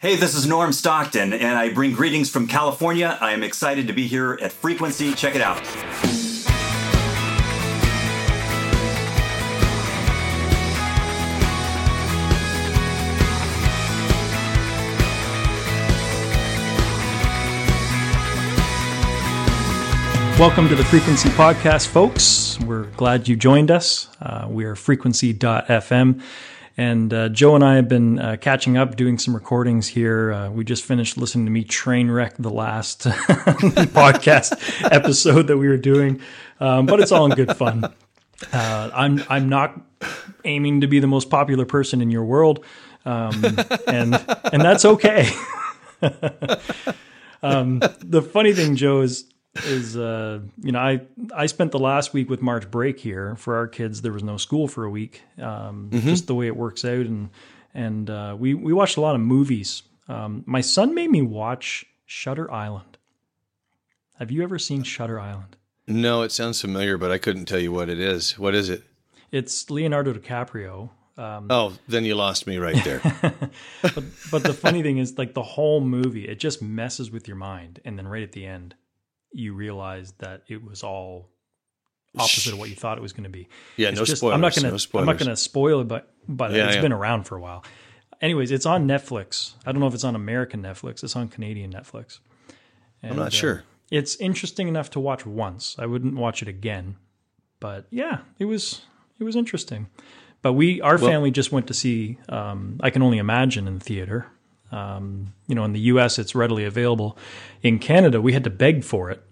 Hey, this is Norm Stockton, and I bring greetings from California. I am excited to be here at Frequency. Check it out. Welcome to the Frequency Podcast, folks. We're glad you joined us. Uh, we are frequency.fm. And uh, Joe and I have been uh, catching up, doing some recordings here. Uh, we just finished listening to me train wreck the last podcast episode that we were doing, um, but it's all in good fun. Uh, I'm I'm not aiming to be the most popular person in your world, um, and and that's okay. um, the funny thing, Joe, is is uh, you know I I spent the last week with March break here for our kids. There was no school for a week, um, mm-hmm. just the way it works out, and and uh, we we watched a lot of movies. Um, my son made me watch Shutter Island. Have you ever seen Shutter Island? No, it sounds familiar, but I couldn't tell you what it is. What is it? It's Leonardo DiCaprio. Um, oh, then you lost me right there. but, but the funny thing is, like the whole movie, it just messes with your mind, and then right at the end, you realize that it was all opposite of what you thought it was going to be. Yeah, it's no just, spoilers. I'm not going no to. I'm not going to spoil it, but but yeah, it's yeah. been around for a while. Anyways, it's on Netflix. I don't know if it's on American Netflix. It's on Canadian Netflix. And, I'm not sure. Uh, it's interesting enough to watch once. I wouldn't watch it again, but yeah, it was it was interesting. But we, our well, family, just went to see. Um, I can only imagine in the theater. Um, you know, in the U.S., it's readily available. In Canada, we had to beg for it.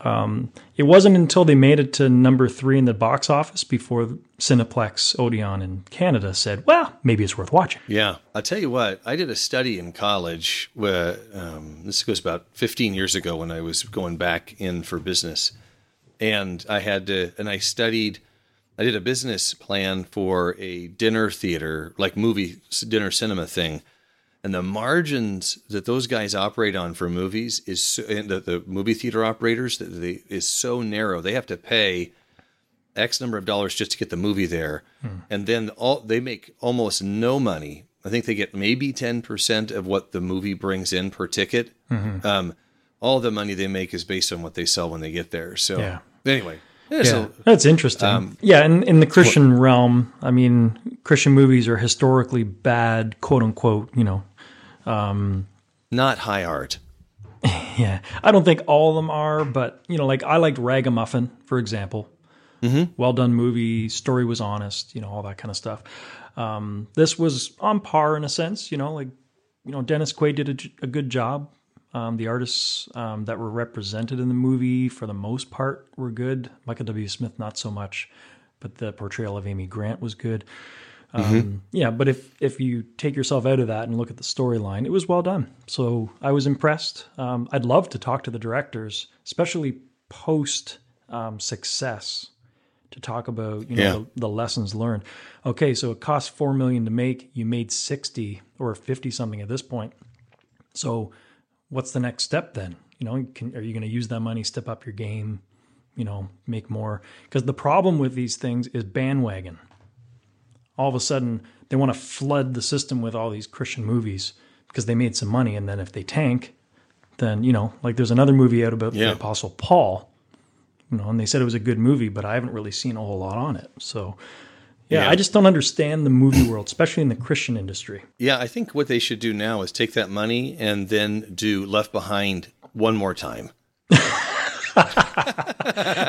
Um, it wasn't until they made it to number three in the box office before Cineplex Odeon in Canada said, "Well, maybe it's worth watching." Yeah, I'll tell you what. I did a study in college. Where um, this goes about 15 years ago when I was going back in for business, and I had to, and I studied. I did a business plan for a dinner theater, like movie dinner cinema thing and the margins that those guys operate on for movies is so, the, the movie theater operators that they, is so narrow. They have to pay X number of dollars just to get the movie there, hmm. and then all they make almost no money. I think they get maybe ten percent of what the movie brings in per ticket. Mm-hmm. Um, all the money they make is based on what they sell when they get there. So yeah. anyway. Yeah, yeah so, that's interesting. Um, yeah, and in the Christian well, realm, I mean, Christian movies are historically bad, quote unquote, you know, um, Not high art. Yeah, I don't think all of them are, but you know, like I liked Ragamuffin, for example. Mm-hmm. Well done movie, story was honest, you know, all that kind of stuff. Um, this was on par in a sense, you know, like you know, Dennis Quaid did a, a good job. Um, the artists um, that were represented in the movie, for the most part, were good. Michael W. Smith, not so much, but the portrayal of Amy Grant was good. Mm-hmm. Um, yeah, but if if you take yourself out of that and look at the storyline, it was well done. So I was impressed. Um, I'd love to talk to the directors, especially post um, success, to talk about you know yeah. the, the, lessons learned. Okay, so it cost four million to make. You made sixty or fifty something at this point. So what's the next step then? You know, can, are you going to use that money, step up your game? You know, make more because the problem with these things is bandwagon all of a sudden they want to flood the system with all these Christian movies because they made some money. And then if they tank, then, you know, like there's another movie out about yeah. the Apostle Paul, you know, and they said it was a good movie, but I haven't really seen a whole lot on it. So, yeah, yeah, I just don't understand the movie world, especially in the Christian industry. Yeah, I think what they should do now is take that money and then do Left Behind one more time.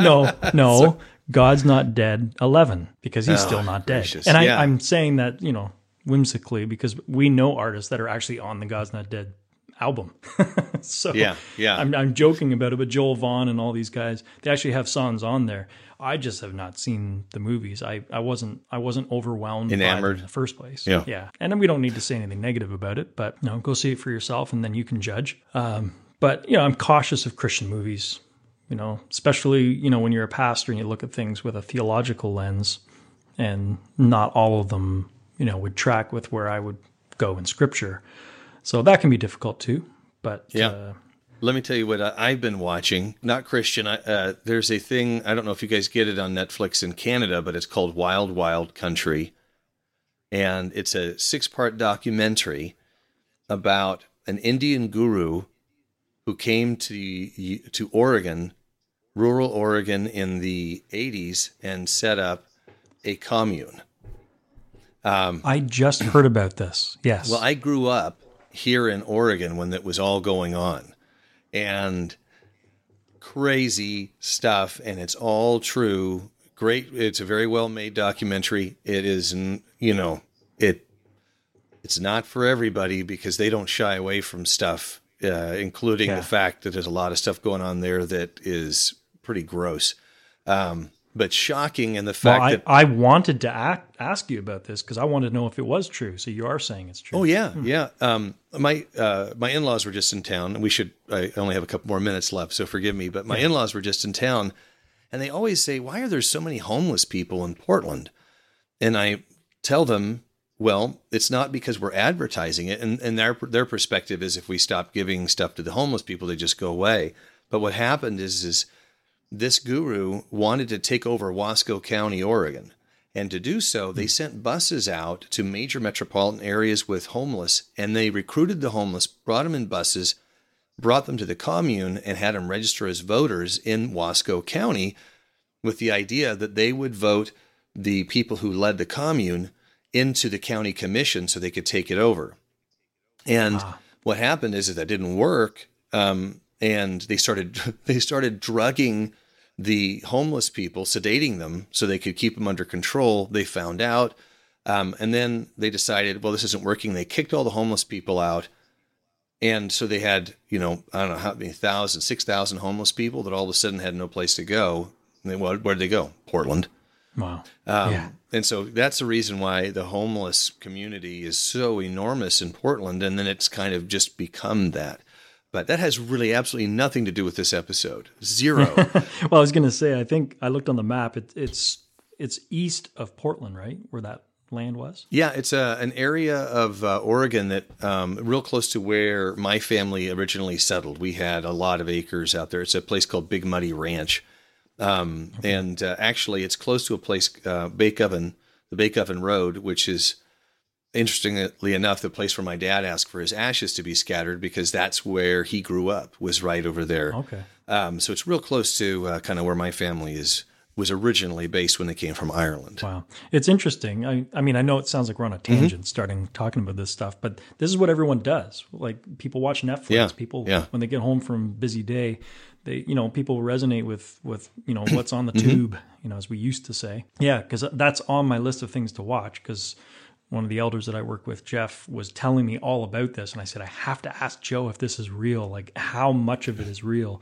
no, no. God's not dead 11 because he's oh, still not dead. Gracious. And I, yeah. I'm saying that, you know, whimsically because we know artists that are actually on the God's Not Dead album. so yeah, yeah. I'm, I'm joking about it, but Joel Vaughn and all these guys, they actually have songs on there. I just have not seen the movies. I, I wasn't I wasn't overwhelmed enamored in the first place. Yeah, yeah. And then we don't need to say anything negative about it, but you know, go see it for yourself, and then you can judge. Um, but you know, I'm cautious of Christian movies you know, especially, you know, when you're a pastor and you look at things with a theological lens and not all of them, you know, would track with where I would go in scripture. So that can be difficult too. But yeah. Uh, let me tell you what I've been watching. Not Christian. Uh, there's a thing, I don't know if you guys get it on Netflix in Canada, but it's called Wild Wild Country. And it's a six part documentary. about an Indian guru who came to to Oregon, rural Oregon, in the '80s and set up a commune. Um, I just heard about this. Yes. Well, I grew up here in Oregon when that was all going on, and crazy stuff, and it's all true. Great. It's a very well made documentary. It is, you know, it. It's not for everybody because they don't shy away from stuff uh, including yeah. the fact that there's a lot of stuff going on there that is pretty gross. Um, but shocking in the fact well, I, that I wanted to act, ask you about this because I wanted to know if it was true. So you are saying it's true. Oh yeah, hmm. yeah. Um, my uh, my in laws were just in town. And we should. I only have a couple more minutes left, so forgive me. But my yeah. in laws were just in town, and they always say, "Why are there so many homeless people in Portland?" And I tell them well, it's not because we're advertising it, and, and their their perspective is if we stop giving stuff to the homeless people, they just go away. But what happened is is this guru wanted to take over Wasco County, Oregon, and to do so, they sent buses out to major metropolitan areas with homeless, and they recruited the homeless, brought them in buses, brought them to the commune, and had them register as voters in Wasco County, with the idea that they would vote the people who led the commune into the county commission so they could take it over. And ah. what happened is that, that didn't work, um, and they started they started drugging the homeless people, sedating them so they could keep them under control. They found out, um, and then they decided, well, this isn't working. They kicked all the homeless people out. And so they had, you know, I don't know how many thousand, six thousand homeless people that all of a sudden had no place to go. They, well, where'd they go? Portland. Wow. Um, yeah. And so that's the reason why the homeless community is so enormous in Portland. And then it's kind of just become that. But that has really absolutely nothing to do with this episode. Zero. well, I was going to say, I think I looked on the map. It, it's it's east of Portland, right, where that land was? Yeah, it's a, uh, an area of uh, Oregon that um, real close to where my family originally settled. We had a lot of acres out there. It's a place called Big Muddy Ranch. Um, okay. And uh, actually, it's close to a place, uh, Bake Oven, the Bake Oven Road, which is interestingly enough the place where my dad asked for his ashes to be scattered because that's where he grew up was right over there. Okay. Um, so it's real close to uh, kind of where my family is was originally based when they came from Ireland. Wow, it's interesting. I, I mean, I know it sounds like we're on a tangent mm-hmm. starting talking about this stuff, but this is what everyone does. Like people watch Netflix, yeah. people yeah. when they get home from busy day, they you know people resonate with with you know what's on the mm-hmm. tube you know as we used to say yeah because that's on my list of things to watch because one of the elders that i work with jeff was telling me all about this and i said i have to ask joe if this is real like how much of it is real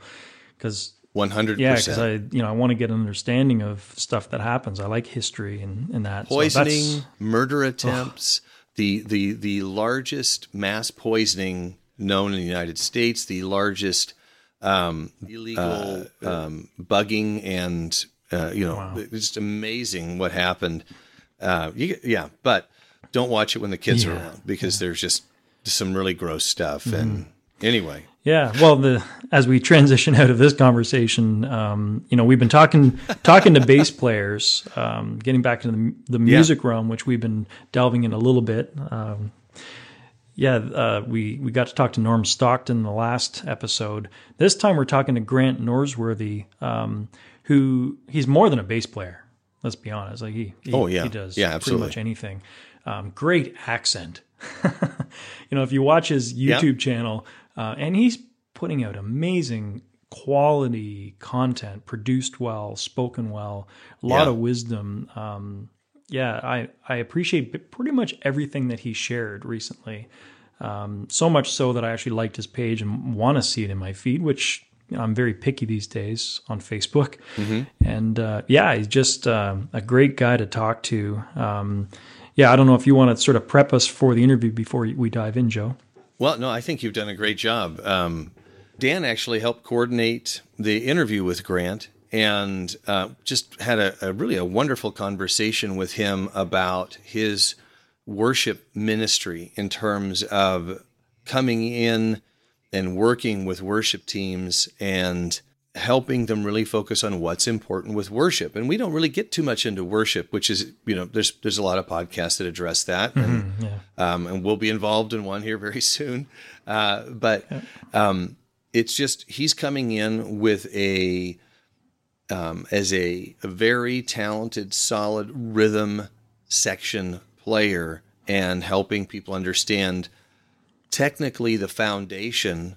because 100. yeah because i you know i want to get an understanding of stuff that happens i like history and, and that poisoning so murder attempts the the the largest mass poisoning known in the united states the largest um, illegal uh, um, bugging and uh, you know wow. it's just amazing what happened. Uh, you, yeah, but don't watch it when the kids yeah. are around because yeah. there's just some really gross stuff. Mm-hmm. And anyway, yeah. Well, the as we transition out of this conversation, um, you know, we've been talking talking to bass players, um, getting back into the, the music yeah. realm, which we've been delving in a little bit. Um, yeah, uh, we we got to talk to Norm Stockton in the last episode. This time we're talking to Grant Norsworthy, um, who he's more than a bass player. Let's be honest. Like he, he oh yeah, he does yeah, absolutely. pretty much anything. Um, great accent. you know, if you watch his YouTube yeah. channel, uh, and he's putting out amazing quality content, produced well, spoken well, a lot yeah. of wisdom. Um, yeah, I, I appreciate pretty much everything that he shared recently. Um, so much so that I actually liked his page and want to see it in my feed, which you know, I'm very picky these days on Facebook. Mm-hmm. And uh, yeah, he's just uh, a great guy to talk to. Um, yeah, I don't know if you want to sort of prep us for the interview before we dive in, Joe. Well, no, I think you've done a great job. Um, Dan actually helped coordinate the interview with Grant and uh, just had a, a, really a wonderful conversation with him about his worship ministry in terms of coming in and working with worship teams and helping them really focus on what's important with worship. And we don't really get too much into worship, which is, you know, there's there's a lot of podcasts that address that, mm-hmm, and yeah. um, and we'll be involved in one here very soon. Uh, but um, it's just he's coming in with a um, as a, a very talented, solid rhythm section player and helping people understand technically the foundation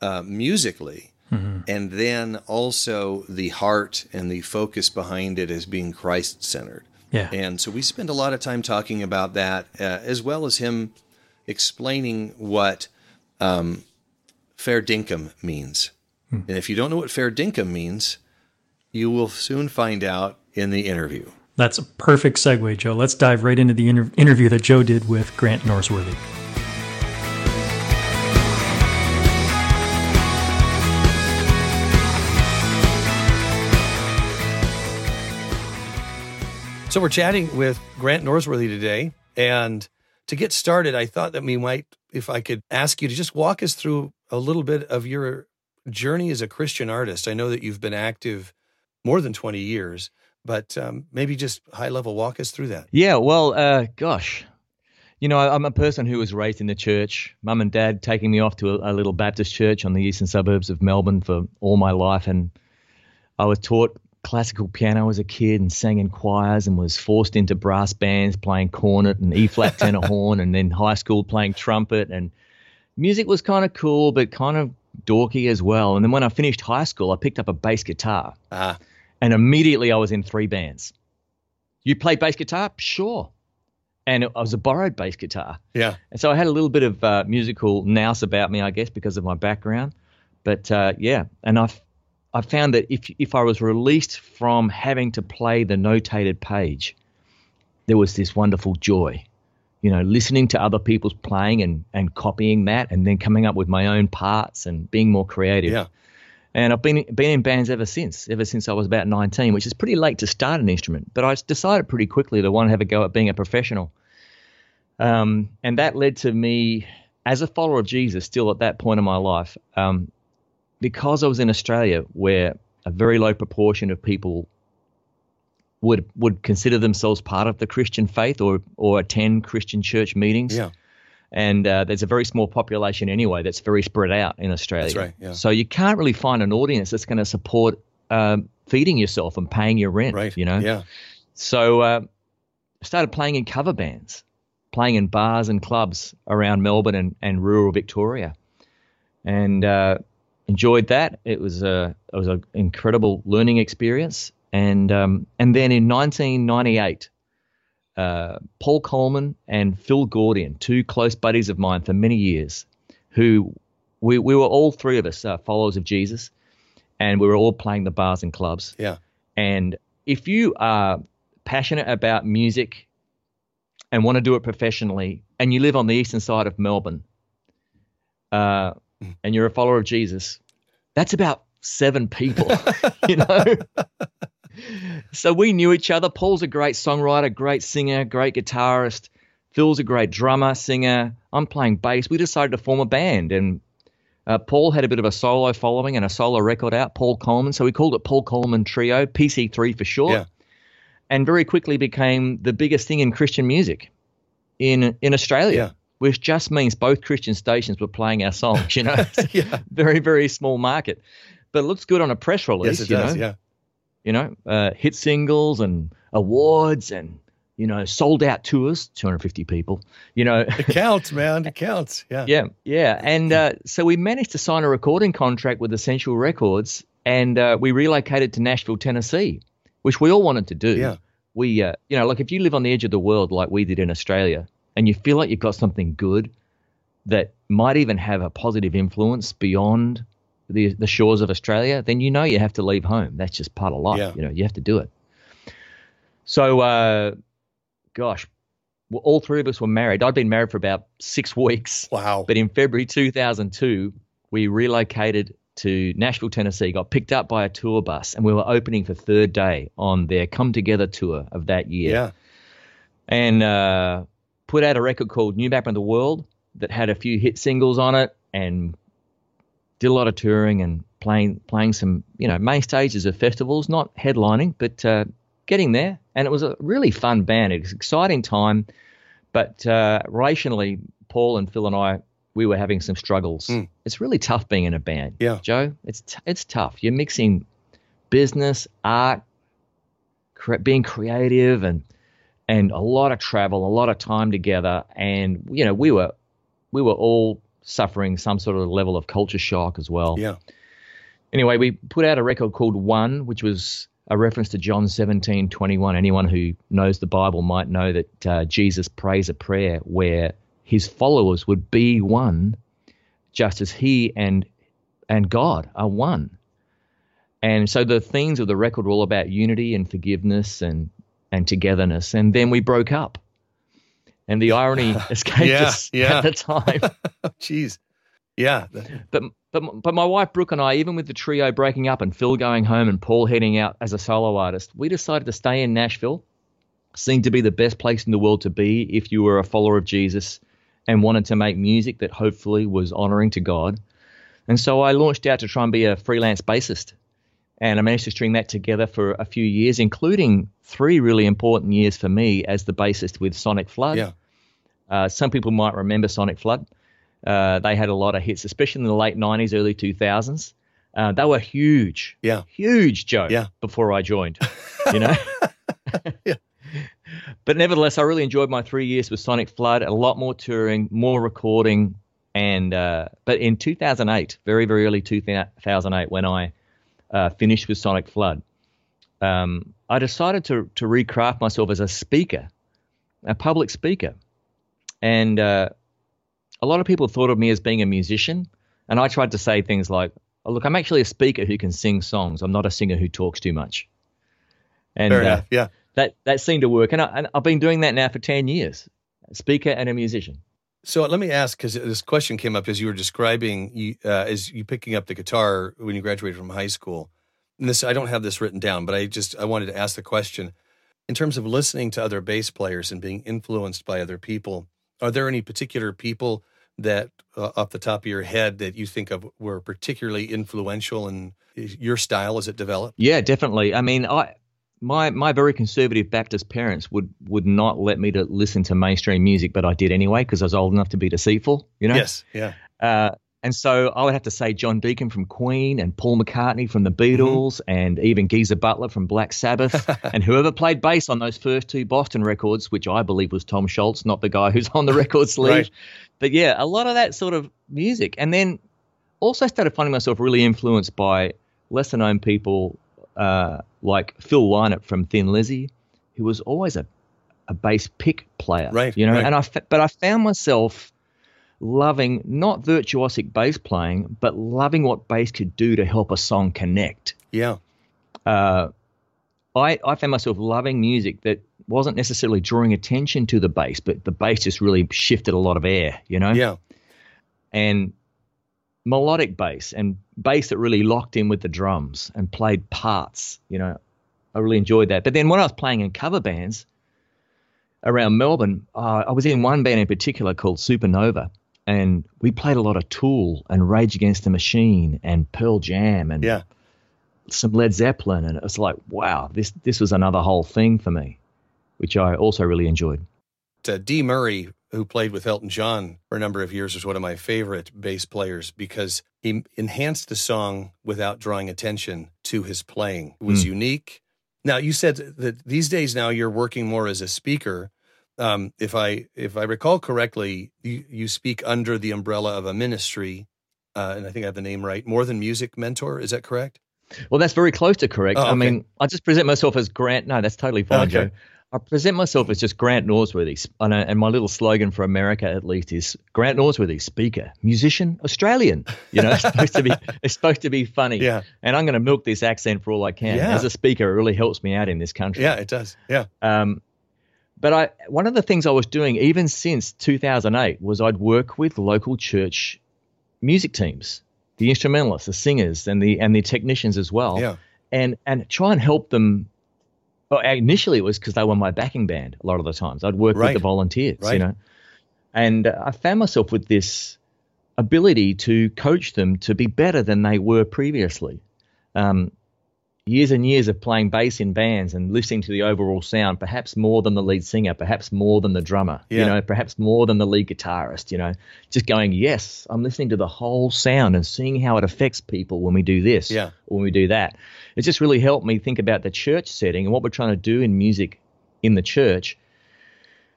uh, musically. Mm-hmm. And then also the heart and the focus behind it as being Christ centered. Yeah. And so we spend a lot of time talking about that, uh, as well as him explaining what um, fair dinkum means. Hmm. And if you don't know what fair dinkum means, you will soon find out in the interview. That's a perfect segue, Joe. Let's dive right into the inter- interview that Joe did with Grant Norsworthy. So we're chatting with Grant Norsworthy today. And to get started, I thought that we might, if I could ask you to just walk us through a little bit of your journey as a Christian artist. I know that you've been active more than 20 years, but um, maybe just high level walk us through that. Yeah, well, uh, gosh, you know, I'm a person who was raised in the church. Mum and dad taking me off to a, a, little Baptist church on the eastern suburbs of Melbourne for all my life. And I was taught classical piano as a kid and sang in choirs and was forced into brass bands playing cornet and E flat tenor horn and then high school playing trumpet. And music was kind of cool, but kind of dorky as well. And then when I finished high school, I picked up a bass guitar. Uh-huh. And immediately I was in three bands. You play bass guitar? Sure. And it, I was a borrowed bass guitar. Yeah. And so I had a little bit of uh, musical nous about me, I guess, because of my background. But uh, yeah, and I've I found that if if I was released from having to play the notated page, there was this wonderful joy. You know, listening to other people's playing and and copying that, and then coming up with my own parts and being more creative. Yeah. And I've been been in bands ever since, ever since I was about 19, which is pretty late to start an instrument. But I decided pretty quickly to want to have a go at being a professional. Um, and that led to me, as a follower of Jesus, still at that point in my life, um, because I was in Australia, where a very low proportion of people would would consider themselves part of the Christian faith or or attend Christian church meetings. Yeah and uh, there's a very small population anyway that's very spread out in Australia. That's right. Yeah. So you can't really find an audience that's going to support um, feeding yourself and paying your rent. Right. You know. Yeah. So uh, started playing in cover bands, playing in bars and clubs around Melbourne and, and rural Victoria, and uh, enjoyed that. It was a it was an incredible learning experience. And um, and then in 1998 uh, Paul Colman and Phil Gordon, two close buddies of mine for many years, who we, we were all three of us uh, followers of Jesus, and we were all playing the bars and clubs. Yeah. And if you are passionate about music and want to do it professionally, and you live on the eastern side of Melbourne, uh, mm. and you're a follower of Jesus, that's about seven people, you know. so we knew each other. Paul's a great songwriter, great singer, great guitarist. Phil's a great drummer, singer. I'm playing bass. We decided to form a band, and uh, Paul had a bit of a solo following and a solo record out, Paul Colman. So we called it Paul Colman Trio, PC3 for short. Yeah. And very quickly became the biggest thing in Christian music in in Australia. Yeah. Which just means both Christian stations were playing our songs, you know. yeah. Very, very small market. But it looks good on a press release. Yes, it you does, know? yeah you know, uh, hit singles and awards and you know sold out tours, 250 people. You know, it counts, man. It counts. Yeah, yeah, yeah. And uh, so we managed to sign a recording contract with Essential Records, and uh, we relocated to Nashville, Tennessee, which we all wanted to do. Yeah. We, uh, you know, like if you live on the edge of the world like we did in Australia, and you feel like you've got something good that might even have a positive influence beyond the the shores of Australia, then you know you have to leave home. That's just part of life. Yeah. You know, you have to do it. So, uh, gosh, well, all three of us were married. I'd been married for about six weeks. Wow. But in February 2002, we relocated to Nashville, Tennessee, got picked up by a tour bus, and we were opening for Third Day on their Come Together tour of that year. Yeah. And uh, put out a record called New Map of the World that had a few hit singles on it and did a lot of touring and playing playing some you know main stages of festivals, not headlining, but uh, getting there. And it was a really fun band. It was an exciting time, but uh, racially, Paul and Phil and I we were having some struggles. Mm. It's really tough being in a band. Yeah, Joe, it's t- it's tough. You're mixing business, art, cre- being creative, and and a lot of travel, a lot of time together. And you know, we were we were all suffering some sort of level of culture shock as well. Yeah. Anyway, we put out a record called One, which was a reference to John 17, 21. Anyone who knows the Bible might know that uh, Jesus prays a prayer where his followers would be one, just as he and and God are one. And so the themes of the record were all about unity and forgiveness and and togetherness. And then we broke up. And the irony escaped yeah, us yeah. at the time. Jeez. Yeah. But but but my wife Brooke and I, even with the trio breaking up and Phil going home and Paul heading out as a solo artist, we decided to stay in Nashville. Seemed to be the best place in the world to be if you were a follower of Jesus and wanted to make music that hopefully was honoring to God. And so I launched out to try and be a freelance bassist. And I managed to string that together for a few years, including three really important years for me as the bassist with Sonic Flood. Yeah. Uh, some people might remember Sonic Flood. Uh, they had a lot of hits, especially in the late 90s, early 2000s. Uh, they were huge. Yeah. Huge, Joe. Yeah. Before I joined, you know? yeah. But nevertheless, I really enjoyed my three years with Sonic Flood. A lot more touring, more recording, and uh, but in 2008, very very early 2008, when I uh, finished with Sonic Flood, um, I decided to to recraft myself as a speaker, a public speaker, and uh, a lot of people thought of me as being a musician, and I tried to say things like, oh, "Look, I'm actually a speaker who can sing songs. I'm not a singer who talks too much." And Fair enough. yeah, that that seemed to work, and, I, and I've been doing that now for ten years, a speaker and a musician. So let me ask, because this question came up as you were describing you uh, as you picking up the guitar when you graduated from high school. And this I don't have this written down, but I just I wanted to ask the question in terms of listening to other bass players and being influenced by other people. Are there any particular people that, uh, off the top of your head, that you think of were particularly influential in your style as it developed? Yeah, definitely. I mean, I my my very conservative Baptist parents would would not let me to listen to mainstream music, but I did anyway because I was old enough to be deceitful. You know. Yes. Yeah. Uh, and so I would have to say John Deacon from Queen and Paul McCartney from the Beatles mm-hmm. and even Geezer Butler from Black Sabbath and whoever played bass on those first two Boston records, which I believe was Tom Scholz, not the guy who's on the record sleeve. right. But yeah, a lot of that sort of music. And then also started finding myself really influenced by lesser known people uh, like Phil Lynott from Thin Lizzy, who was always a, a bass pick player. Right. You know, right. and I, but I found myself loving not virtuosic bass playing, but loving what bass could do to help a song connect. Yeah. Uh, I, I found myself loving music that wasn't necessarily drawing attention to the bass, but the bass just really shifted a lot of air, you know? Yeah. And melodic bass and bass that really locked in with the drums and played parts. You know, I really enjoyed that. But then when I was playing in cover bands around Melbourne, uh, I was in one band in particular called Supernova, and we played a lot of Tool and Rage Against the Machine and Pearl Jam and yeah. some Led Zeppelin, and it was like, wow, this this was another whole thing for me, which I also really enjoyed. Uh, Dee Murray who played with Elton John for a number of years, was one of my favorite bass players because he enhanced the song without drawing attention to his playing. It was mm. unique. Now you said that these days now you're working more as a speaker. Um, if I if I recall correctly, you, you speak under the umbrella of a ministry, uh, and I think I have the name right. More than music mentor, is that correct? Well, that's very close to correct. Oh, okay. I mean, I just present myself as Grant. No, that's totally fine, okay. Joe. I present myself as just Grant Norsworthy, and my little slogan for America, at least, is Grant Norsworthy, speaker, musician, Australian. You know, it's supposed to be it's supposed to be funny. Yeah. And I'm going to milk this accent for all I can. Yeah. As a speaker, it really helps me out in this country. Yeah, it does. Yeah. Um, but I one of the things I was doing even since 2008 was I'd work with local church music teams, the instrumentalists, the singers, and the and the technicians as well. Yeah. And and try and help them well, initially it was because they were my backing band. A lot of the times, I'd work right. with the volunteers, right. you know, and uh, I found myself with this ability to coach them to be better than they were previously. Um, years and years of playing bass in bands and listening to the overall sound, perhaps more than the lead singer, perhaps more than the drummer, Yeah. you know, perhaps more than the lead guitarist, you know, just going, yes, I'm listening to the whole sound and seeing how it affects people when we do this Yeah. or when we do that. It just really helped me think about the church setting and what we're trying to do in music in the church.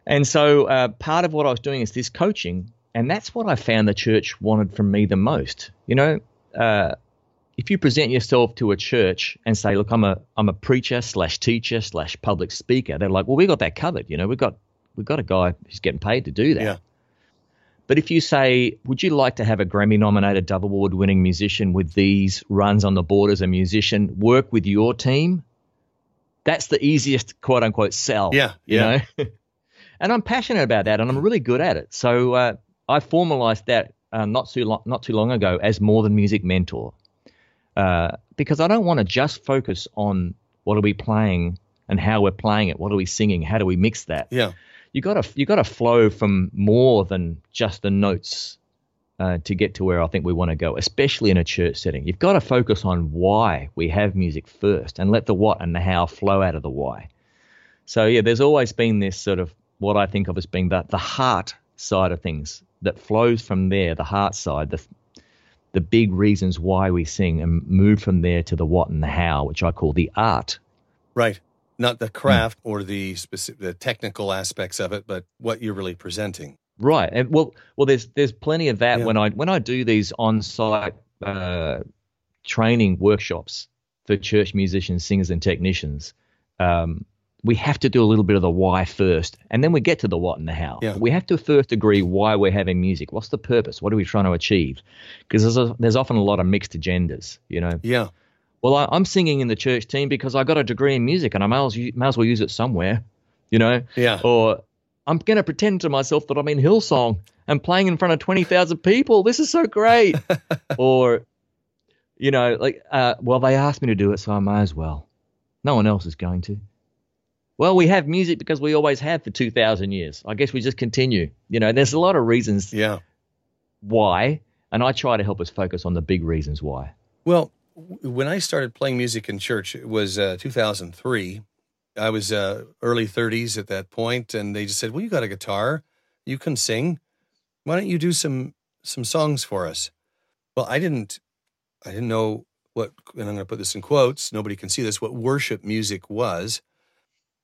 And so uh, part of what I was doing is this coaching, and that's what I found the church wanted from me the most. You know, uh, if you present yourself to a church and say, "Look, I'm a I'm a preacher slash teacher slash public speaker," they're like, "Well, we got that covered. You know, we've got we've got a guy who's getting paid to do that." Yeah. But if you say, "Would you like to have a Grammy-nominated, Dove Award-winning musician with these runs on the board as a musician work with your team?" That's the easiest quote unquote sell. Yeah, You yeah. know. and I'm passionate about that, and I'm really good at it. So uh, I formalized that uh, not too long, not too long ago as more than music mentor, uh, because I don't want to just focus on what are we playing and how we're playing it, what are we singing, how do we mix that. Yeah. You got to you got to flow from more than just the notes uh, to get to where I think we want to go, especially in a church setting. You've got to focus on why we have music first, and let the what and the how flow out of the why. So yeah, there's always been this sort of what I think of as being the the heart side of things that flows from there, the heart side, the the big reasons why we sing, and move from there to the what and the how, which I call the art. Right. Not the craft or the specific, the technical aspects of it, but what you're really presenting. Right. And well, well, there's there's plenty of that Yeah. when I when I do these on-site uh, training workshops for church musicians, singers, and technicians. Um, we have to do a little bit of the why first, and then we get to the what and the how. Yeah. We have to first agree why we're having music. What's the purpose? What are we trying to achieve? Because there's a, there's often a lot of mixed agendas. You know. Yeah. Well, I, I'm singing in the church team because I got a degree in music, and I may as, may as well use it somewhere. You know Yeah. or I'm going to pretend to myself that I'm in Hillsong and playing in front of 20,000 people. This is so great. or, you know, like, uh, well, they asked me to do it, so I may as well. No one else is going to. Well, we have music because we always have for 2,000 years. I guess we just continue. You know, there's a lot of reasons Yeah. why, and I try to help us focus on the big reasons why. Well, when I started playing music in church, it was uh, 2003. I was uh, early 30s at that point, and they just said, "Well, you got a guitar, you can sing. Why don't you do some some songs for us?" Well, I didn't, I didn't know what, and I'm going to put this in quotes. Nobody can see this. What worship music was,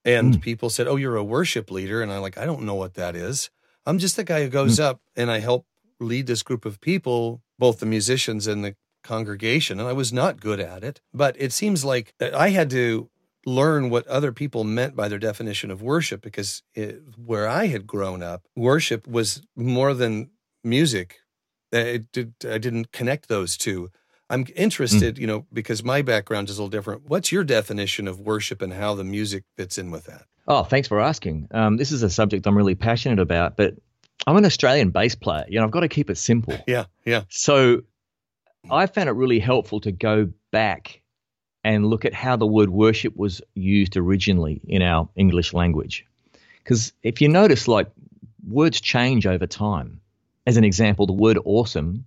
and mm. people said, "Oh, you're a worship leader," and I'm like, "I don't know what that is. I'm just the guy who goes mm. up and I help lead this group of people, both the musicians and the congregation, and I was not good at it. But it seems like uh, I had to learn what other people meant by their definition of worship because it, where I had grown up, worship was more than music. Uh, It did, I didn't connect those two. I'm interested, you know, because my background is a little different. What's your definition of worship and how the music fits in with that? Oh, thanks for asking. Um, this is a subject I'm really passionate about, but I'm an Australian bass player. You know, I've got to keep it simple. Yeah, yeah, So I found it really helpful to go back and look at how the word worship was used originally in our English language. Because if you notice, like words change over time. As an example, the word awesome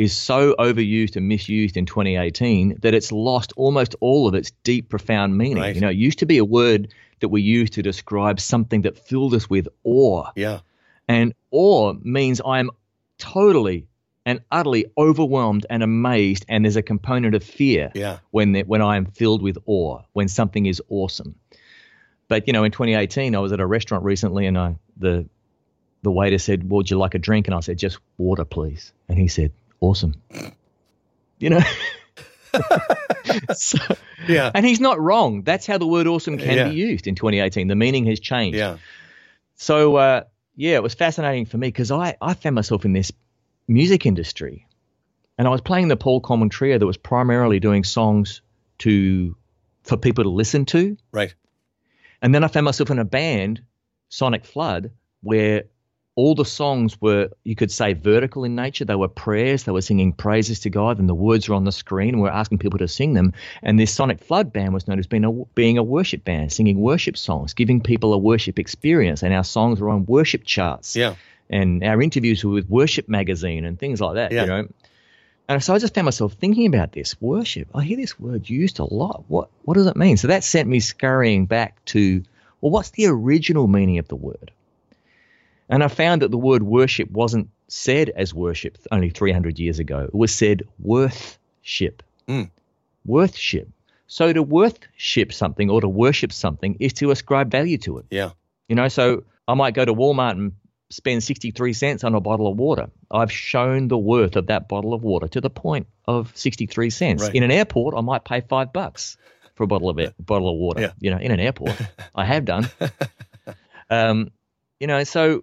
is so overused and misused in 2018 that it's lost almost all of its deep, profound meaning. Right. You know, it used to be a word that we used to describe something that filled us with awe. yeah, And awe means I'm totally and utterly overwhelmed and amazed, and there's a component of fear yeah, when the, when I am filled with awe, when something is awesome. But you know, in 2018, I was at a restaurant recently, and I the the waiter said, well, "Would you like a drink?" And I said, "Just water, please." And he said, "Awesome." You know. so, yeah, and he's not wrong. That's how the word awesome can Yeah. be used in 2018. The meaning has changed. yeah, So uh, yeah, it was fascinating for me because I, I found myself in this music industry, and I was playing the Paul Colman Trio that was primarily doing songs to for people to listen to, right, and then I found myself in a band, Sonic Flood, where all the songs were you could say vertical in nature. They were prayers. They were singing praises to God, and the words were on the screen. and We're asking people to sing them. And this Sonic Flood band was known as being a being a worship band, singing worship songs, giving people a worship experience. And our songs were on worship charts yeah, and our interviews were with Worship Magazine and things like that. Yeah. You know, and so I just found myself thinking about this worship. I hear this word used a lot. What what does it mean? So that sent me scurrying back to well, what's the original meaning of the word? And I found that the word worship wasn't said as worship only 300 years ago. It was said worthship. Mm. Worthship. So to worthship something or to worship something is to ascribe value to it. Yeah. You know, so I might go to Walmart and spend 63 cents on a bottle of water. I've shown the worth of that bottle of water to the point of 63 cents. Right. In an airport, I might pay five bucks for a bottle of it, bottle of water. Yeah. You know, in an airport, I have done. Um, you know, so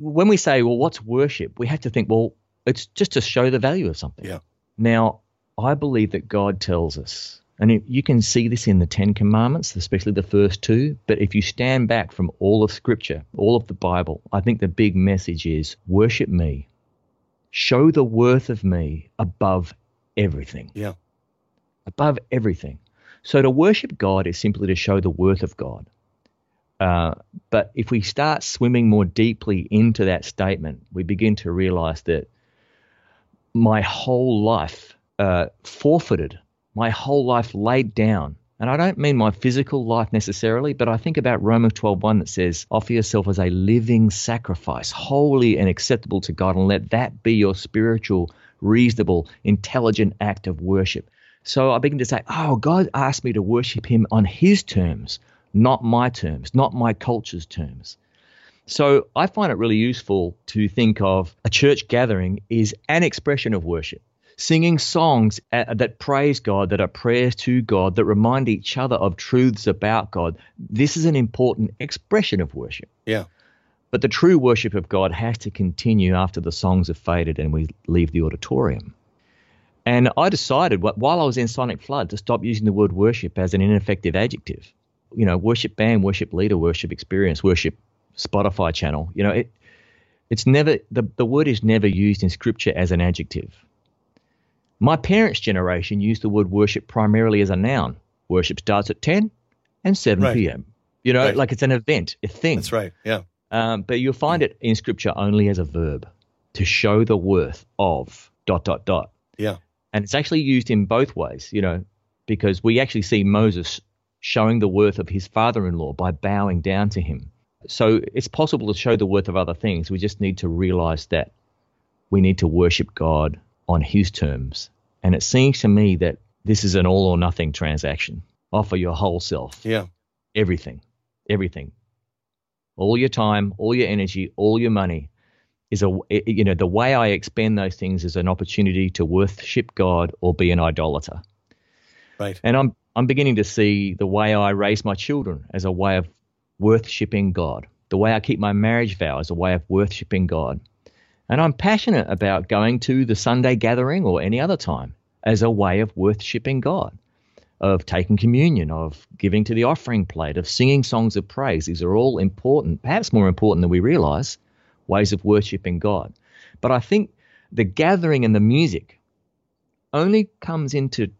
when we say, well, what's worship? We have to think, well, it's just to show the value of something. Yeah. Now, I believe that God tells us, and you- you can see this in the Ten Commandments, especially the first two. But if you stand back from all of Scripture, all of the Bible, I think the big message is worship me, show the worth of me above everything Yeah. above everything. So to worship God is simply to show the worth of God. Uh, but if we start swimming more deeply into that statement, we begin to realize that my whole life uh, forfeited, my whole life laid down. And I don't mean my physical life necessarily, but I think about Romans 12:1 that says, "Offer yourself as a living sacrifice, holy and acceptable to God, and let that be your spiritual, reasonable, intelligent act of worship." So I begin to say, "Oh, God asked me to worship Him on His terms, not my terms, not my culture's terms." So I find it really useful to think of a church gathering is an expression of worship. Singing songs uh, that praise God, that are prayers to God, that remind each other of truths about God. This is an important expression of worship. Yeah. But the true worship of God has to continue after the songs have faded and we leave the auditorium. And I decided while I was in Sonic Flood to stop using the word worship as an ineffective adjective. You know, worship band, worship leader, worship experience, worship Spotify channel. You know, it it's never the, the word is never used in scripture as an adjective. My parents' generation used the word worship primarily as a noun. Worship starts at 10 and 7 Right. p.m. You know, Right. like it's an event, a thing. That's right. Yeah. Um, but you'll find it in scripture only as a verb to show the worth of dot dot dot. Yeah. And it's actually used in both ways, you know, because we actually see Moses showing the worth of his father in law by bowing down to him. So it's possible to show the worth of other things. We just need to realize that we need to worship God on his terms. And it seems to me that this is an all or nothing transaction. Offer your whole self Yeah. everything, everything, all your time, all your energy, all your money is a you know the way I expend those things is an opportunity to worship God or be an idolater. Right. And I'm I'm beginning to see the way I raise my children as a way of worshiping God. The way I keep my marriage vow as a way of worshiping God. And I'm passionate about going to the Sunday gathering or any other time as a way of worshiping God, of taking communion, of giving to the offering plate, of singing songs of praise. These are all important, perhaps more important than we realize, ways of worshiping God. But I think the gathering and the music only comes into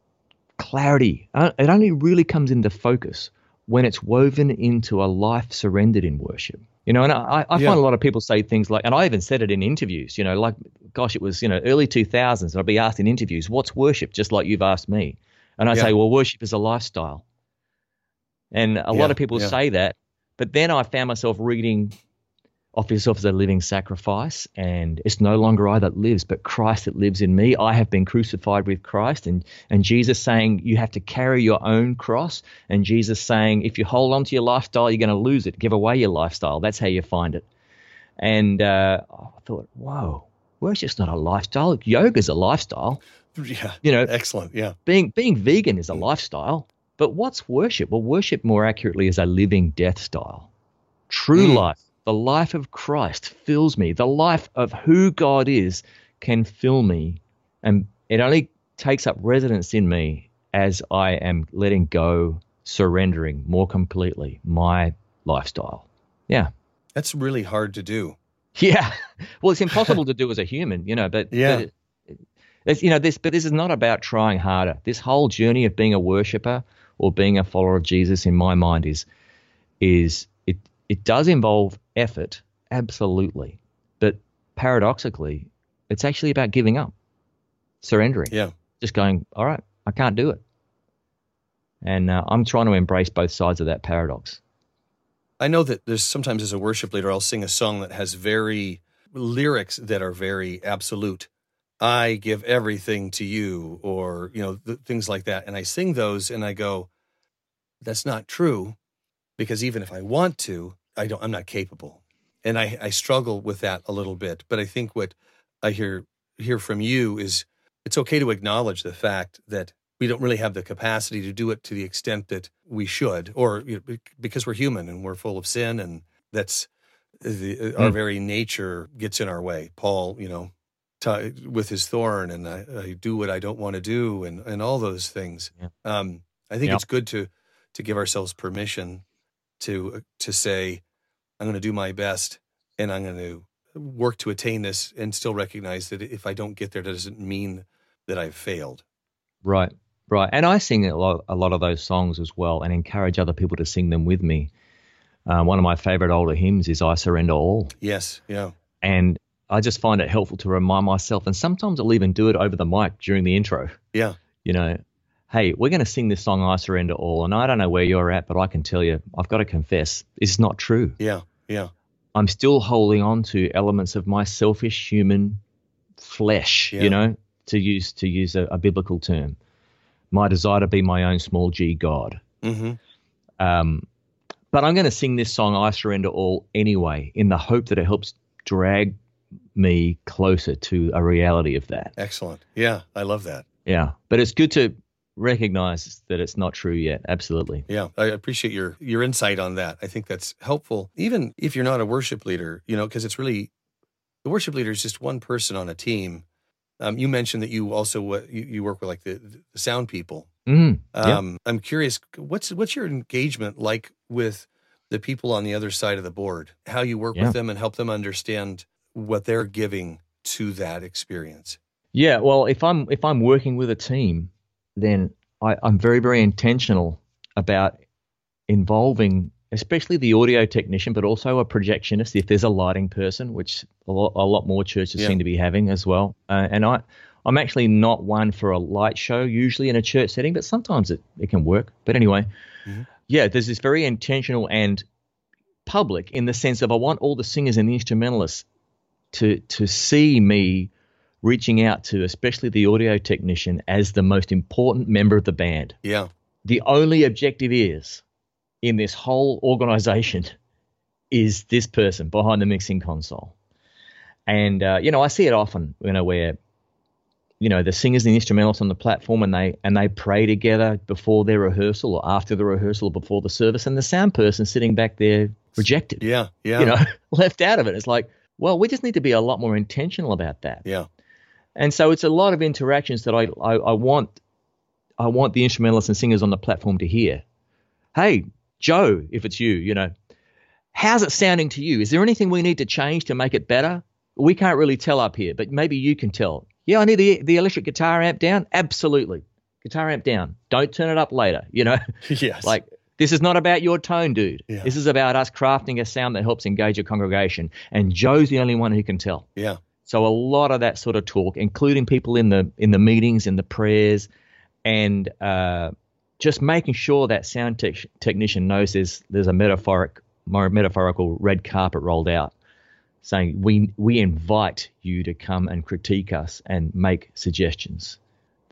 clarity. Uh, It only really comes into focus when it's woven into a life surrendered in worship. You know, and I, I Yeah. find a lot of people say things like, and I even said it in interviews, you know, like, gosh, it was, you know, early 2000s. and I'd be asked in interviews, what's worship? Just like you've asked me. And I Yeah. say, well, worship is a lifestyle. And a Yeah, lot of people say that. But then I found myself reading offer yourself as a living sacrifice, and it's no longer I that lives, but Christ that lives in me. I have been crucified with Christ, and and Jesus saying you have to carry your own cross, and Jesus saying if you hold on to your lifestyle, you're going to lose it. Give away your lifestyle. That's how you find it. And uh, I thought, whoa, worship's not a lifestyle. Yoga's a lifestyle. Yeah. You know, Excellent. Yeah. being being vegan is a lifestyle. But what's worship? Well, worship more accurately is a living death style. True Mm. life, the life of Christ fills me. The life of who God is can fill me. And it only takes up residence in me as I am letting go, surrendering more completely my lifestyle. Yeah. That's really hard to do. Yeah. Well, it's impossible to do as a human, you know, but Yeah. but it, it's, you know, this, but this is not about trying harder. This whole journey of being a worshiper or being a follower of Jesus, in my mind, is is it it does involve effort, absolutely, but paradoxically, it's actually about giving up, surrendering. Yeah. Just going, all right, I can't do it. And uh, I'm trying to embrace both sides of that paradox. I know that there's sometimes as a worship leader, I'll sing a song that has very lyrics that are very absolute. I give everything to you, or, you know, th- things like that. And I sing those and I go, that's not true because even if I want to, I don't, I'm not capable. And I, I struggle with that a little bit. But I think what I hear, hear from you is it's okay to acknowledge the fact that we don't really have the capacity to do it to the extent that we should, or you know, because we're human and we're full of sin, and that's the, mm. our very nature gets in our way. Paul, you know, t- with his thorn, and I, I, do what I don't want to do, and and all those things. Yeah. Um, I think it's good to to give ourselves permission to to say, I'm going to do my best, and I'm going to work to attain this, and still recognize that if I don't get there, that doesn't mean that I've failed. Right. Right, and I sing a lot, a lot of those songs as well, and encourage other people to sing them with me. Uh, one of my favorite older hymns is "I Surrender All." Yes, yeah, and I just find it helpful to remind myself, and sometimes I'll even do it over the mic during the intro. Yeah, you know, hey, we're going to sing this song "I Surrender All," and I don't know where you're at, but I can tell you, I've got to confess, it's not true. Yeah, yeah. I'm still holding on to elements of my selfish human flesh, yeah. you know, to use to use a, a biblical term my desire to be my own small g God. Mm-hmm. Um, but I'm going to sing this song, I Surrender All, anyway, in the hope that it helps drag me closer to a reality of that. Excellent. Yeah, I love that. Yeah. But it's good to recognize that it's not true yet. Absolutely. Yeah. I appreciate your your insight on that. I think that's helpful, even if you're not a worship leader, you know, because it's really the worship leader is just one person on a team um, you mentioned that you also uh, you, you, work with like the, the sound people. Mm, yeah. um, I'm curious, what's what's your engagement like with the people on the other side of the board? How you work yeah. with them and help them understand what they're giving to that experience? Yeah, well, if I'm if I'm working with a team, then I, I'm very very intentional about involving especially the audio technician, but also a projectionist if there's a lighting person, which a lot, a lot more churches yeah. seem to be having as well. Uh, and I, I'm actually not one for a light show usually in a church setting, but sometimes it, it can work. But anyway, mm-hmm. yeah, there's this very intentional and public in the sense of I want all the singers and the instrumentalists to to see me reaching out to especially the audio technician as the most important member of the band. Yeah. The only objective is in this whole organization is this person behind the mixing console. And uh, you know, I see it often, you know, where you know the singers and the instrumentalists on the platform, and they and they pray together before their rehearsal or after the rehearsal or before the service, and the sound person sitting back there rejected. Yeah, yeah. You know, left out of it. It's like, well, we just need to be a lot more intentional about that. Yeah. And so it's a lot of interactions that I, I, I want I want the instrumentalists and singers on the platform to hear. Hey, Joe, if it's you, you know, how's it sounding to you? Is there anything we need to change to make it better? We can't really tell up here, but maybe you can tell. Yeah, I need the the electric guitar amp down. Absolutely, guitar amp down. Don't turn it up later. You know, yes. Like this is not about your tone, dude. Yeah. This is about us crafting a sound that helps engage a congregation. And Joe's the only one who can tell. Yeah. So a lot of that sort of talk, including people in the in the meetings, in the prayers, and uh, just making sure that sound te- technician knows there's there's a metaphoric metaphorical red carpet rolled out saying we we invite you to come and critique us and make suggestions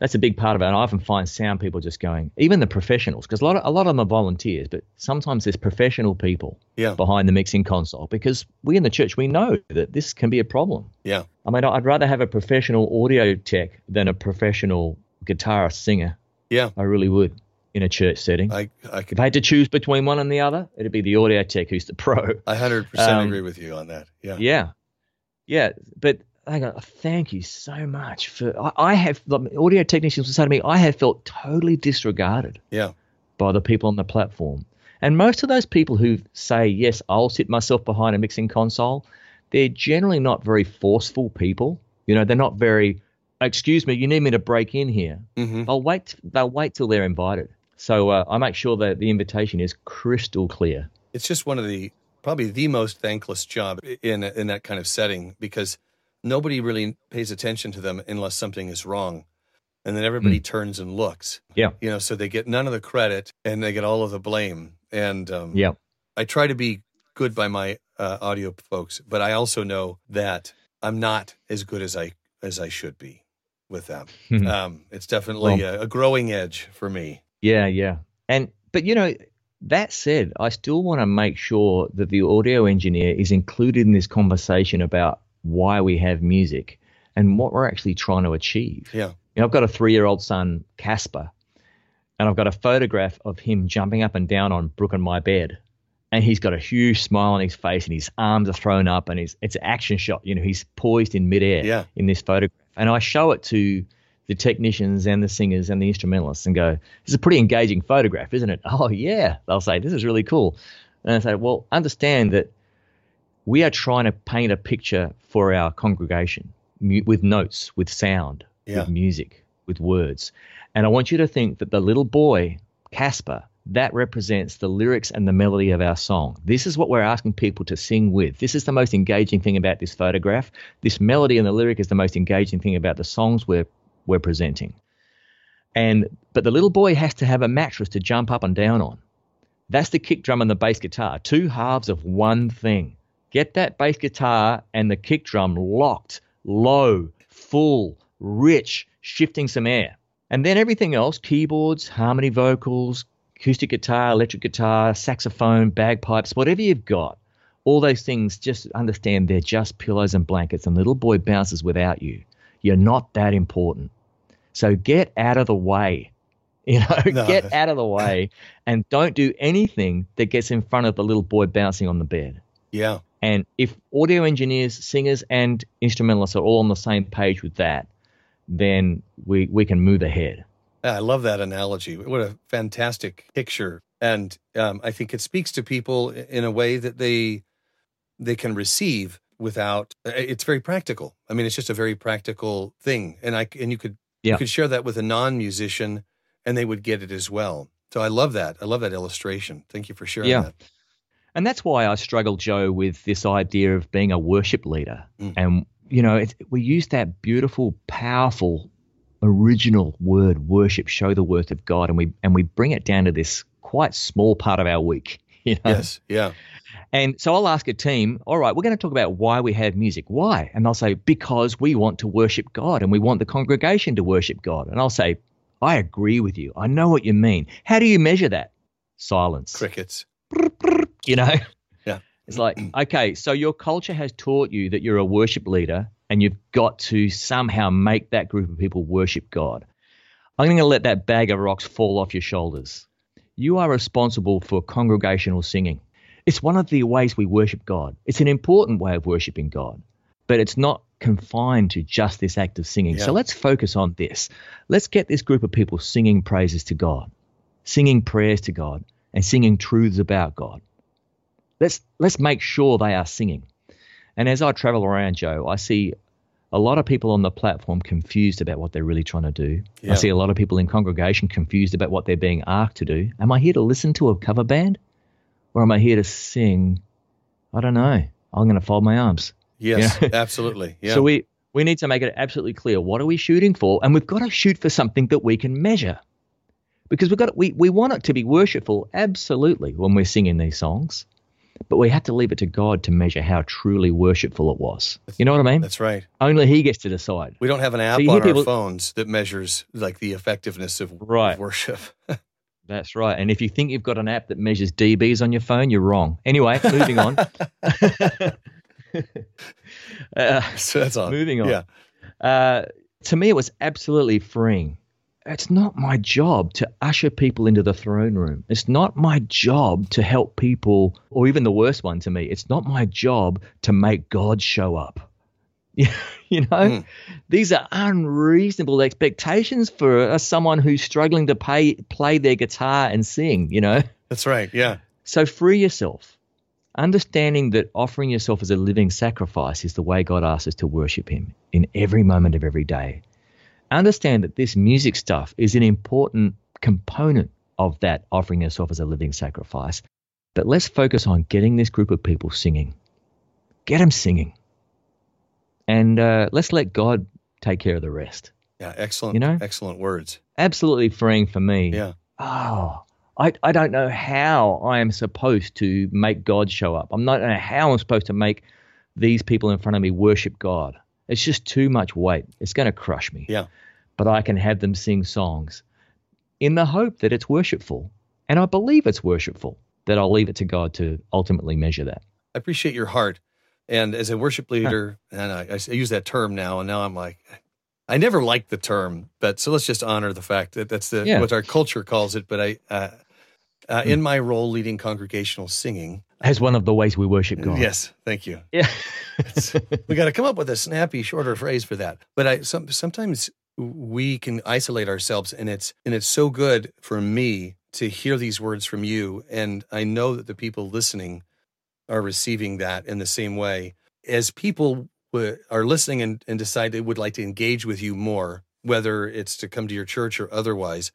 that's a big part of it and i often find sound people just going even the professionals because a lot of, a lot of them are volunteers but sometimes there's professional people yeah. behind the mixing console because we in the church we know that this can be a problem yeah i mean i'd rather have a professional audio tech than a professional guitarist singer yeah i really would in a church setting. I, I could, if I had to choose between one and the other, it'd be the audio tech who's the pro. I hundred um, percent agree with you on that. Yeah. Yeah. Yeah. But I go, thank you so much for. I, I have the audio technicians will say to me, I have felt totally disregarded. Yeah. By the people on the platform, and most of those people who say yes, I'll sit myself behind a mixing console, they're generally not very forceful people. You know, they're not very. Excuse me, you need me to break in here. Mm-hmm. They'll wait. They'll wait till they're invited. So uh, I make sure that the invitation is crystal clear. It's just one of the probably the most thankless job in in that kind of setting because nobody really pays attention to them unless something is wrong. And then everybody Mm. turns and looks. Yeah. You know, so they get none of the credit and they get all of the blame. And um, Yeah. I try to be good by my uh, audio folks, but I also know that I'm not as good as I as I should be with them. Mhm. Um, it's definitely Well- a, a growing edge for me. Yeah, yeah. And but you know, that said, I still want to make sure that the audio engineer is included in this conversation about why we have music and what we're actually trying to achieve. Yeah. You know, I've got a three-year-old son, Casper, and I've got a photograph of him jumping up and down on Brooke and my bed. And he's got a huge smile on his face and his arms are thrown up and he's, it's an action shot. You know, he's poised in midair Yeah. in this photograph. And I show it to the technicians and the singers and the instrumentalists and go, this is a pretty engaging photograph, isn't it? Oh, yeah. They'll say, this is really cool. And I say, well, understand that we are trying to paint a picture for our congregation mu- with notes, with sound, Yeah. with music, with words. And I want you to think that the little boy, Casper, that represents the lyrics and the melody of our song. This is what we're asking people to sing with. This is the most engaging thing about this photograph. This melody and the lyric is the most engaging thing about the songs we're we're presenting. And but the little boy has to have a mattress to jump up and down on. That's the kick drum and the bass guitar, two halves of one thing. Get that bass guitar and the kick drum locked, low, full, rich, shifting some air. And then everything else keyboards, harmony vocals, acoustic guitar, electric guitar, saxophone, bagpipes, whatever you've got. All those things, just understand they're just pillows and blankets, and little boy bounces without you. You're not that important. So get out of the way. You know, No. get out of the way and don't do anything that gets in front of the little boy bouncing on the bed. Yeah. And if audio engineers, singers, and instrumentalists are all on the same page with that, then we, we can move ahead. I love that analogy. What a fantastic picture, and um, I think it speaks to people in a way that they they can receive without. It's very practical. I mean, it's just a very practical thing, and I and you could Yeah. you could share that with a non musician, and they would get it as well. So I love that. I love that illustration. Thank you for sharing Yeah. that. And that's why I struggle, Joe, with this idea of being a worship leader. Mm. And, you know, it's, we use that beautiful, powerful, original word, worship, show the worth of God, and we and we bring it down to this quite small part of our week. You know? Yes. Yeah. And so I'll ask a team, all right, we're going to talk about why we have music. Why? And they'll say, because we want to worship God and we want the congregation to worship God. And I'll say, I agree with you. I know what you mean. How do you measure that? Silence. Crickets. You know? Yeah. It's like, okay, so your culture has taught you that you're a worship leader and you've got to somehow make that group of people worship God. I'm going to let that bag of rocks fall off your shoulders. You are responsible for congregational singing. It's one of the ways we worship God. It's an important way of worshiping God, but it's not confined to just this act of singing. Yeah. So let's focus on this. Let's get this group of people singing praises to God, singing prayers to God, and singing truths about God. Let's let's make sure they are singing. And as I travel around, Joe, I see a lot of people on the platform confused about what they're really trying to do. Yeah. I see a lot of people in congregation confused about what they're being asked to do. Am I here to listen to a cover band? Or am I here to sing? I don't know. I'm going to fold my arms. Yes. Yeah. Absolutely. Yeah. So we, we need to make it absolutely clear what are we shooting for? And we've got to shoot for something that we can measure. Because we've got we, we want it to be worshipful, absolutely, when we're singing these songs. But we had to leave it to God to measure how truly worshipful it was. You know what I mean? That's right. Only He gets to decide. We don't have an app you on hear our phones that measures like the effectiveness of, of Right. worship. That's right. And if you think you've got an app that measures dBs on your phone, you're wrong. Anyway, moving on. uh, so that's on. Moving on. Yeah. uh, to me, it was absolutely freeing. It's not my job to usher people into the throne room. It's not my job to help people, or even the worst one to me, it's not my job to make God show up. you know, Mm. these are unreasonable expectations for someone who's struggling to pay, play their guitar and sing, you know? That's right. Yeah. So free yourself, understanding that offering yourself as a living sacrifice is the way God asks us to worship Him in every moment of every day. Understand that this music stuff is an important component of that offering yourself as a living sacrifice. But let's focus on getting this group of people singing. Get them singing. and uh, let's let God take care of the rest. Yeah, excellent. You know? excellent words. Absolutely freeing for me. Yeah. Oh, I, I don't know how I am supposed to make God show up. I'm not know how I'm supposed to make these people in front of me worship God. It's just too much weight. It's going to crush me. Yeah. But I can have them sing songs in the hope that it's worshipful. And I believe it's worshipful, that I'll leave it to God to ultimately measure that. I appreciate your heart. And as a worship leader, and I, I use that term now, and now I'm like, I never liked the term, but so let's just honor the fact that that's the Yeah. what our culture calls it. But I, uh, uh, in my role leading congregational singing, As one of the ways we worship God. yes, thank you. Yeah. We got to come up with a snappy, shorter phrase for that. But I some, sometimes we can isolate ourselves, and it's and it's so good for me to hear these words from you, and I know that the people listening are receiving that in the same way. As people w- are listening and, and decide they would like to engage with you more, whether it's to come to your church or otherwise,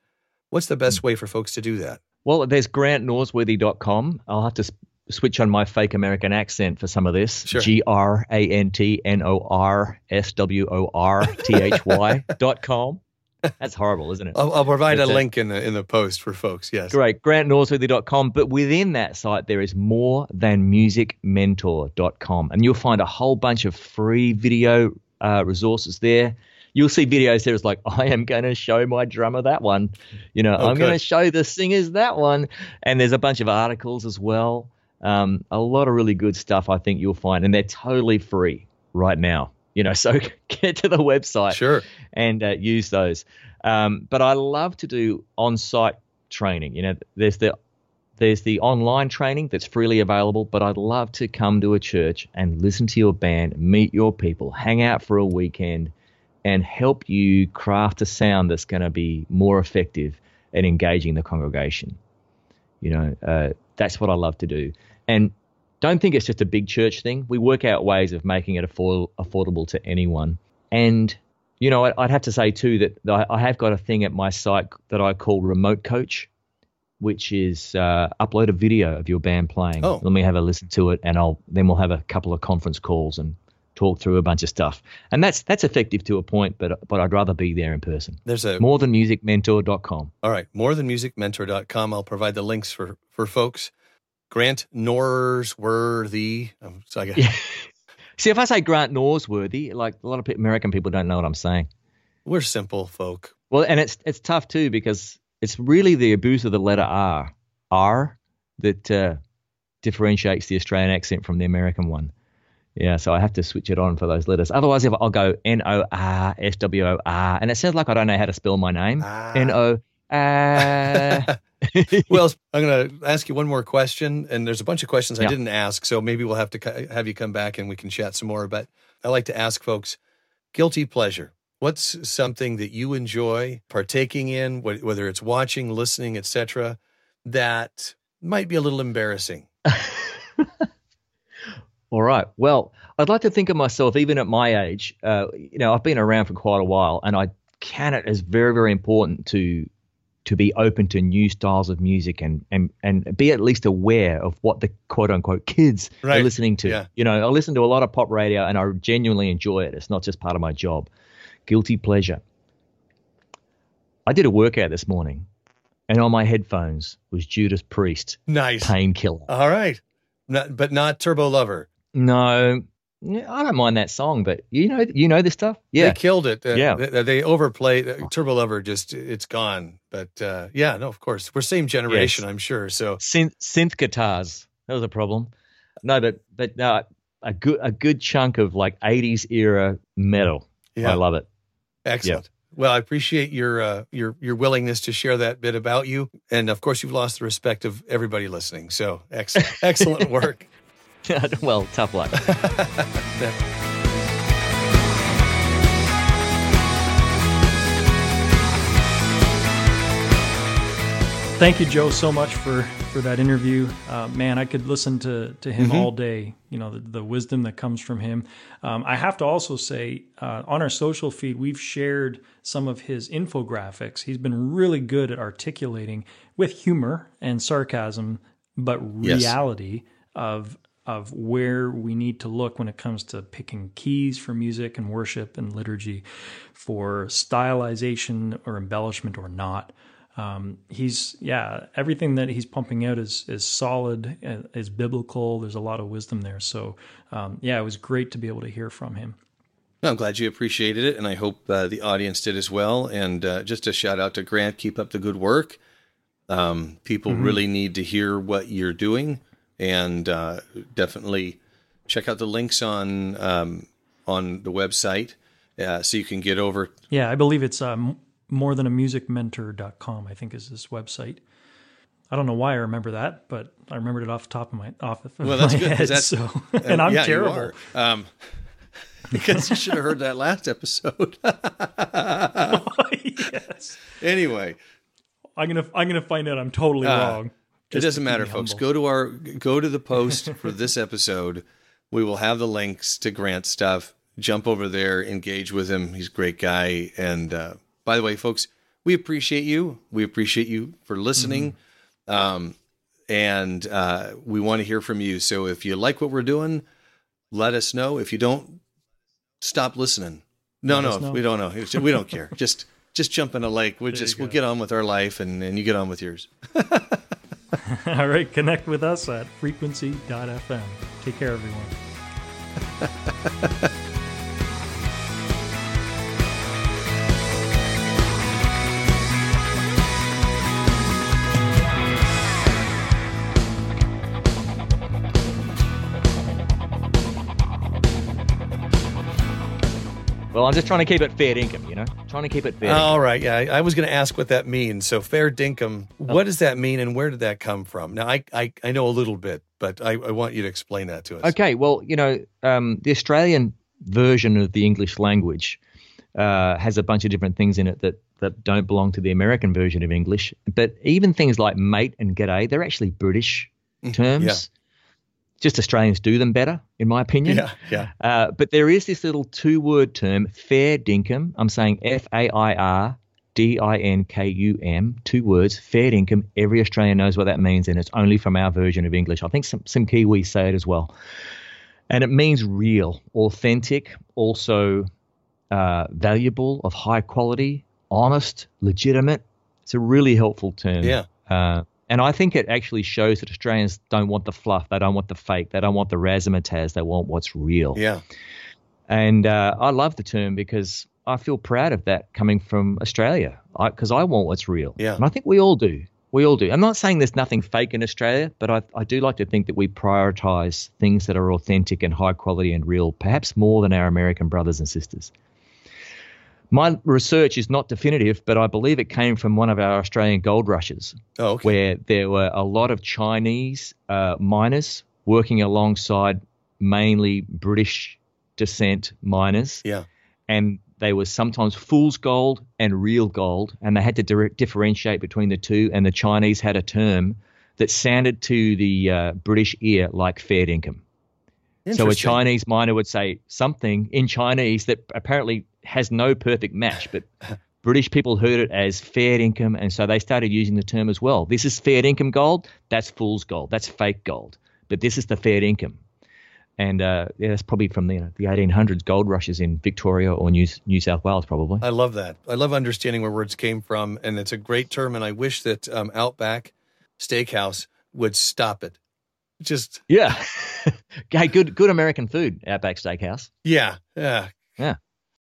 what's the best hmm. way for folks to do that? Well, there's grantnorsworthy.com. I'll have to switch on my fake American accent for some of this. G R A N T N O R S W O R T H Y dot com. That's horrible, isn't it? I'll, I'll provide a link in the in the post for folks. Yes, Great. GrantNorsworthy.com. But within that site, there is more than musicmentor.com. And you'll find a whole bunch of free video uh, resources there. You'll see videos there. It's like, I am going to show my drummer that one. You know, Oh, I'm going to show the singers that one. And there's a bunch of articles as well. Um, a lot of really good stuff I think you'll find. And they're totally free right now. You know, so get to the website Sure. and uh, use those. Um, but I love to do on-site training. You know, there's the there's the online training that's freely available, but I'd love to come to a church and listen to your band, meet your people, hang out for a weekend, and help you craft a sound that's going to be more effective at engaging the congregation. You know, uh, that's what I love to do. And don't think it's just a big church thing. We work out ways of making it afford- affordable to anyone. And, you know, I'd have to say too that I I have got a thing at my site that I call Remote Coach, which is uh, upload a video of your band playing. Oh. Let me have a listen to it, and I'll then we'll have a couple of conference calls and talk through a bunch of stuff. And that's that's effective to a point, but but I'd rather be there in person. There's a More than musicmentor.com. All right, more than musicmentor.com. I'll provide the links for for folks. Grant Norsworthy. Um, so I got, Yeah. See, if I say Grant Norsworthy, like a lot of American people don't know what I'm saying. We're simple folk. Well, and it's it's tough too because it's really the abuse of the letter R, R, that uh, differentiates the Australian accent from the American one. Yeah, so I have to switch it on for those letters. Otherwise, if I'll go N O R S W O R, and it sounds like I don't know how to spell my name. Ah. N O R. well, I'm going to ask you one more question, and there's a bunch of questions I didn't ask, so maybe we'll have to have you come back and we can chat some more. But I like to ask folks, guilty pleasure. What's something that you enjoy partaking in, whether it's watching, listening, etc., that might be a little embarrassing? All right. Well, I'd like to think of myself, even at my age. Uh, you know, I've been around for quite a while, and I count it as very, very important to to be open to new styles of music and and and be at least aware of what the quote unquote kids Right. are listening to. Yeah. You know, I listen to a lot of pop radio, and I genuinely enjoy it. It's not just part of my job. Guilty pleasure. I did a workout this morning, and on my headphones was Judas Priest, Nice. Painkiller. All right. Not, but not Turbo Lover. No, I don't mind that song, but you know, you know this stuff. Yeah, They killed it. Uh, Yeah. They, they overplayed uh, Turbo Lover. Just it's gone. But uh, yeah, no, of course we're same generation. Yes. I'm sure. So synth synth guitars. That was a problem. No, but but no, a good a good chunk of like '80s era metal. yeah, I love it. excellent. Well, I appreciate your uh, your your willingness to share that bit about you, and of course, you've lost the respect of everybody listening. So excellent, excellent work. well, tough luck. Thank you, Joe, so much for for that interview. Uh, man, I could listen to to him all day. You know, the, the wisdom that comes from him. Um, I have to also say, uh, on our social feed, we've shared some of his infographics. He's been really good at articulating with humor and sarcasm, but Yes. reality of of where we need to look when it comes to picking keys for music and worship and liturgy for stylization or embellishment or not. Um, he's yeah, everything that he's pumping out is is solid, uh, is biblical. There's a lot of wisdom there. So um, yeah, it was great to be able to hear from him. I'm glad you appreciated it, and I hope uh, the audience did as well. And uh, just a shout out to Grant, keep up the good work. Um, people mm-hmm. really need to hear what you're doing, and uh, definitely check out the links on um, on the website uh, so you can get over. Yeah, I believe it's um, more than a music mentor.com, I think is this website. I don't know why I remember that, but I remembered it off the top of my off of well, that's my good, head. That's, so, and I'm yeah, terrible. Um, because you should have heard that last episode. oh, yes. Anyway, I'm gonna I'm gonna find out I'm totally uh, wrong. It doesn't matter, folks. Humble. Go to our go to the post for this episode. We will have the links to Grant stuff. Jump over there, engage with him. He's a great guy. And uh, by the way, folks, we appreciate you. We appreciate you for listening. Mm-hmm. Um, and uh, we want to hear from you. So if you like what we're doing, let us know. If you don't, stop listening. No, no, we don't know. We don't care. just just jump in a lake. We'll there just we'll get on with our life, and and you get on with yours. All right, connect with us at frequency.fm. Take care, everyone. Well, I'm just trying to keep it fair dinkum, you know, trying to keep it fair. All right, yeah. I, was going to ask what that means. So fair dinkum, oh. what does that mean, and where did that come from? Now, I I, I know a little bit, but I, I want you to explain that to us. Okay, well, you know, um, the Australian version of the English language uh, has a bunch of different things in it that that don't belong to the American version of English. But even things like mate and g'day, they're actually British mm-hmm. terms. Yeah just Australians do them better, in my opinion. Yeah, yeah. Uh, but there is this little two-word term, fair dinkum. I'm saying F-A-I-R D-I-N-K-U-M, two words, fair dinkum. Every Australian knows what that means, and it's only from our version of English. I think some, some Kiwis say it as well. And it means real, authentic, also uh, valuable, of high quality, honest, legitimate. It's a really helpful term. Yeah. Uh, and I think it actually shows that Australians don't want the fluff, they don't want the fake, they don't want the razzmatazz, they want what's real. Yeah. And uh, I love the term because I feel proud of that coming from Australia because I, I, want what's real. Yeah. And I think we all do. We all do. I'm not saying there's nothing fake in Australia, but I, I do like to think that we prioritize things that are authentic and high quality and real, perhaps more than our American brothers and sisters. My research is not definitive, but I believe it came from one of our Australian gold rushes, oh, okay. where there were a lot of Chinese uh, miners working alongside mainly British descent miners. Yeah. And they were sometimes fool's gold and real gold, and they had to di- differentiate between the two. And the Chinese had a term that sounded to the uh, British ear like fair dinkum. So a Chinese miner would say something in Chinese that apparently has no perfect match, but British people heard it as fair dinkum, and so they started using the term as well. This is fair dinkum gold. That's fool's gold. That's fake gold. But this is the fair dinkum, and uh, yeah, that's probably from the you know, the 1800s gold rushes in Victoria or New New South Wales, probably. I love that. I love understanding where words came from, and it's a great term. And I wish that um, Outback Steakhouse would stop it. Just yeah, hey, good good American food, Outback Steakhouse. Yeah, yeah, yeah.